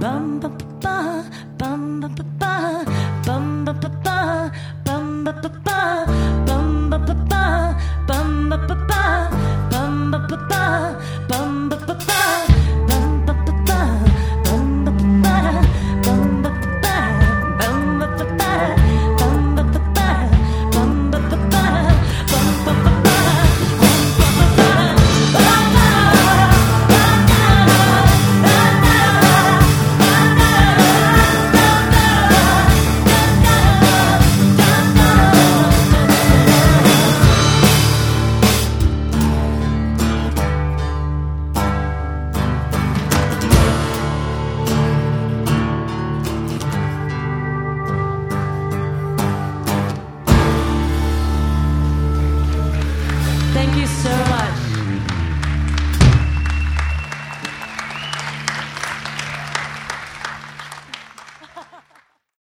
bum ba ba bum ba ba ba. Bum ba ba ba. Bum ba ba ba. Bum ba ba ba. Bum ba ba ba. Bum ba ba ba. Bum ba ba ba. thank you so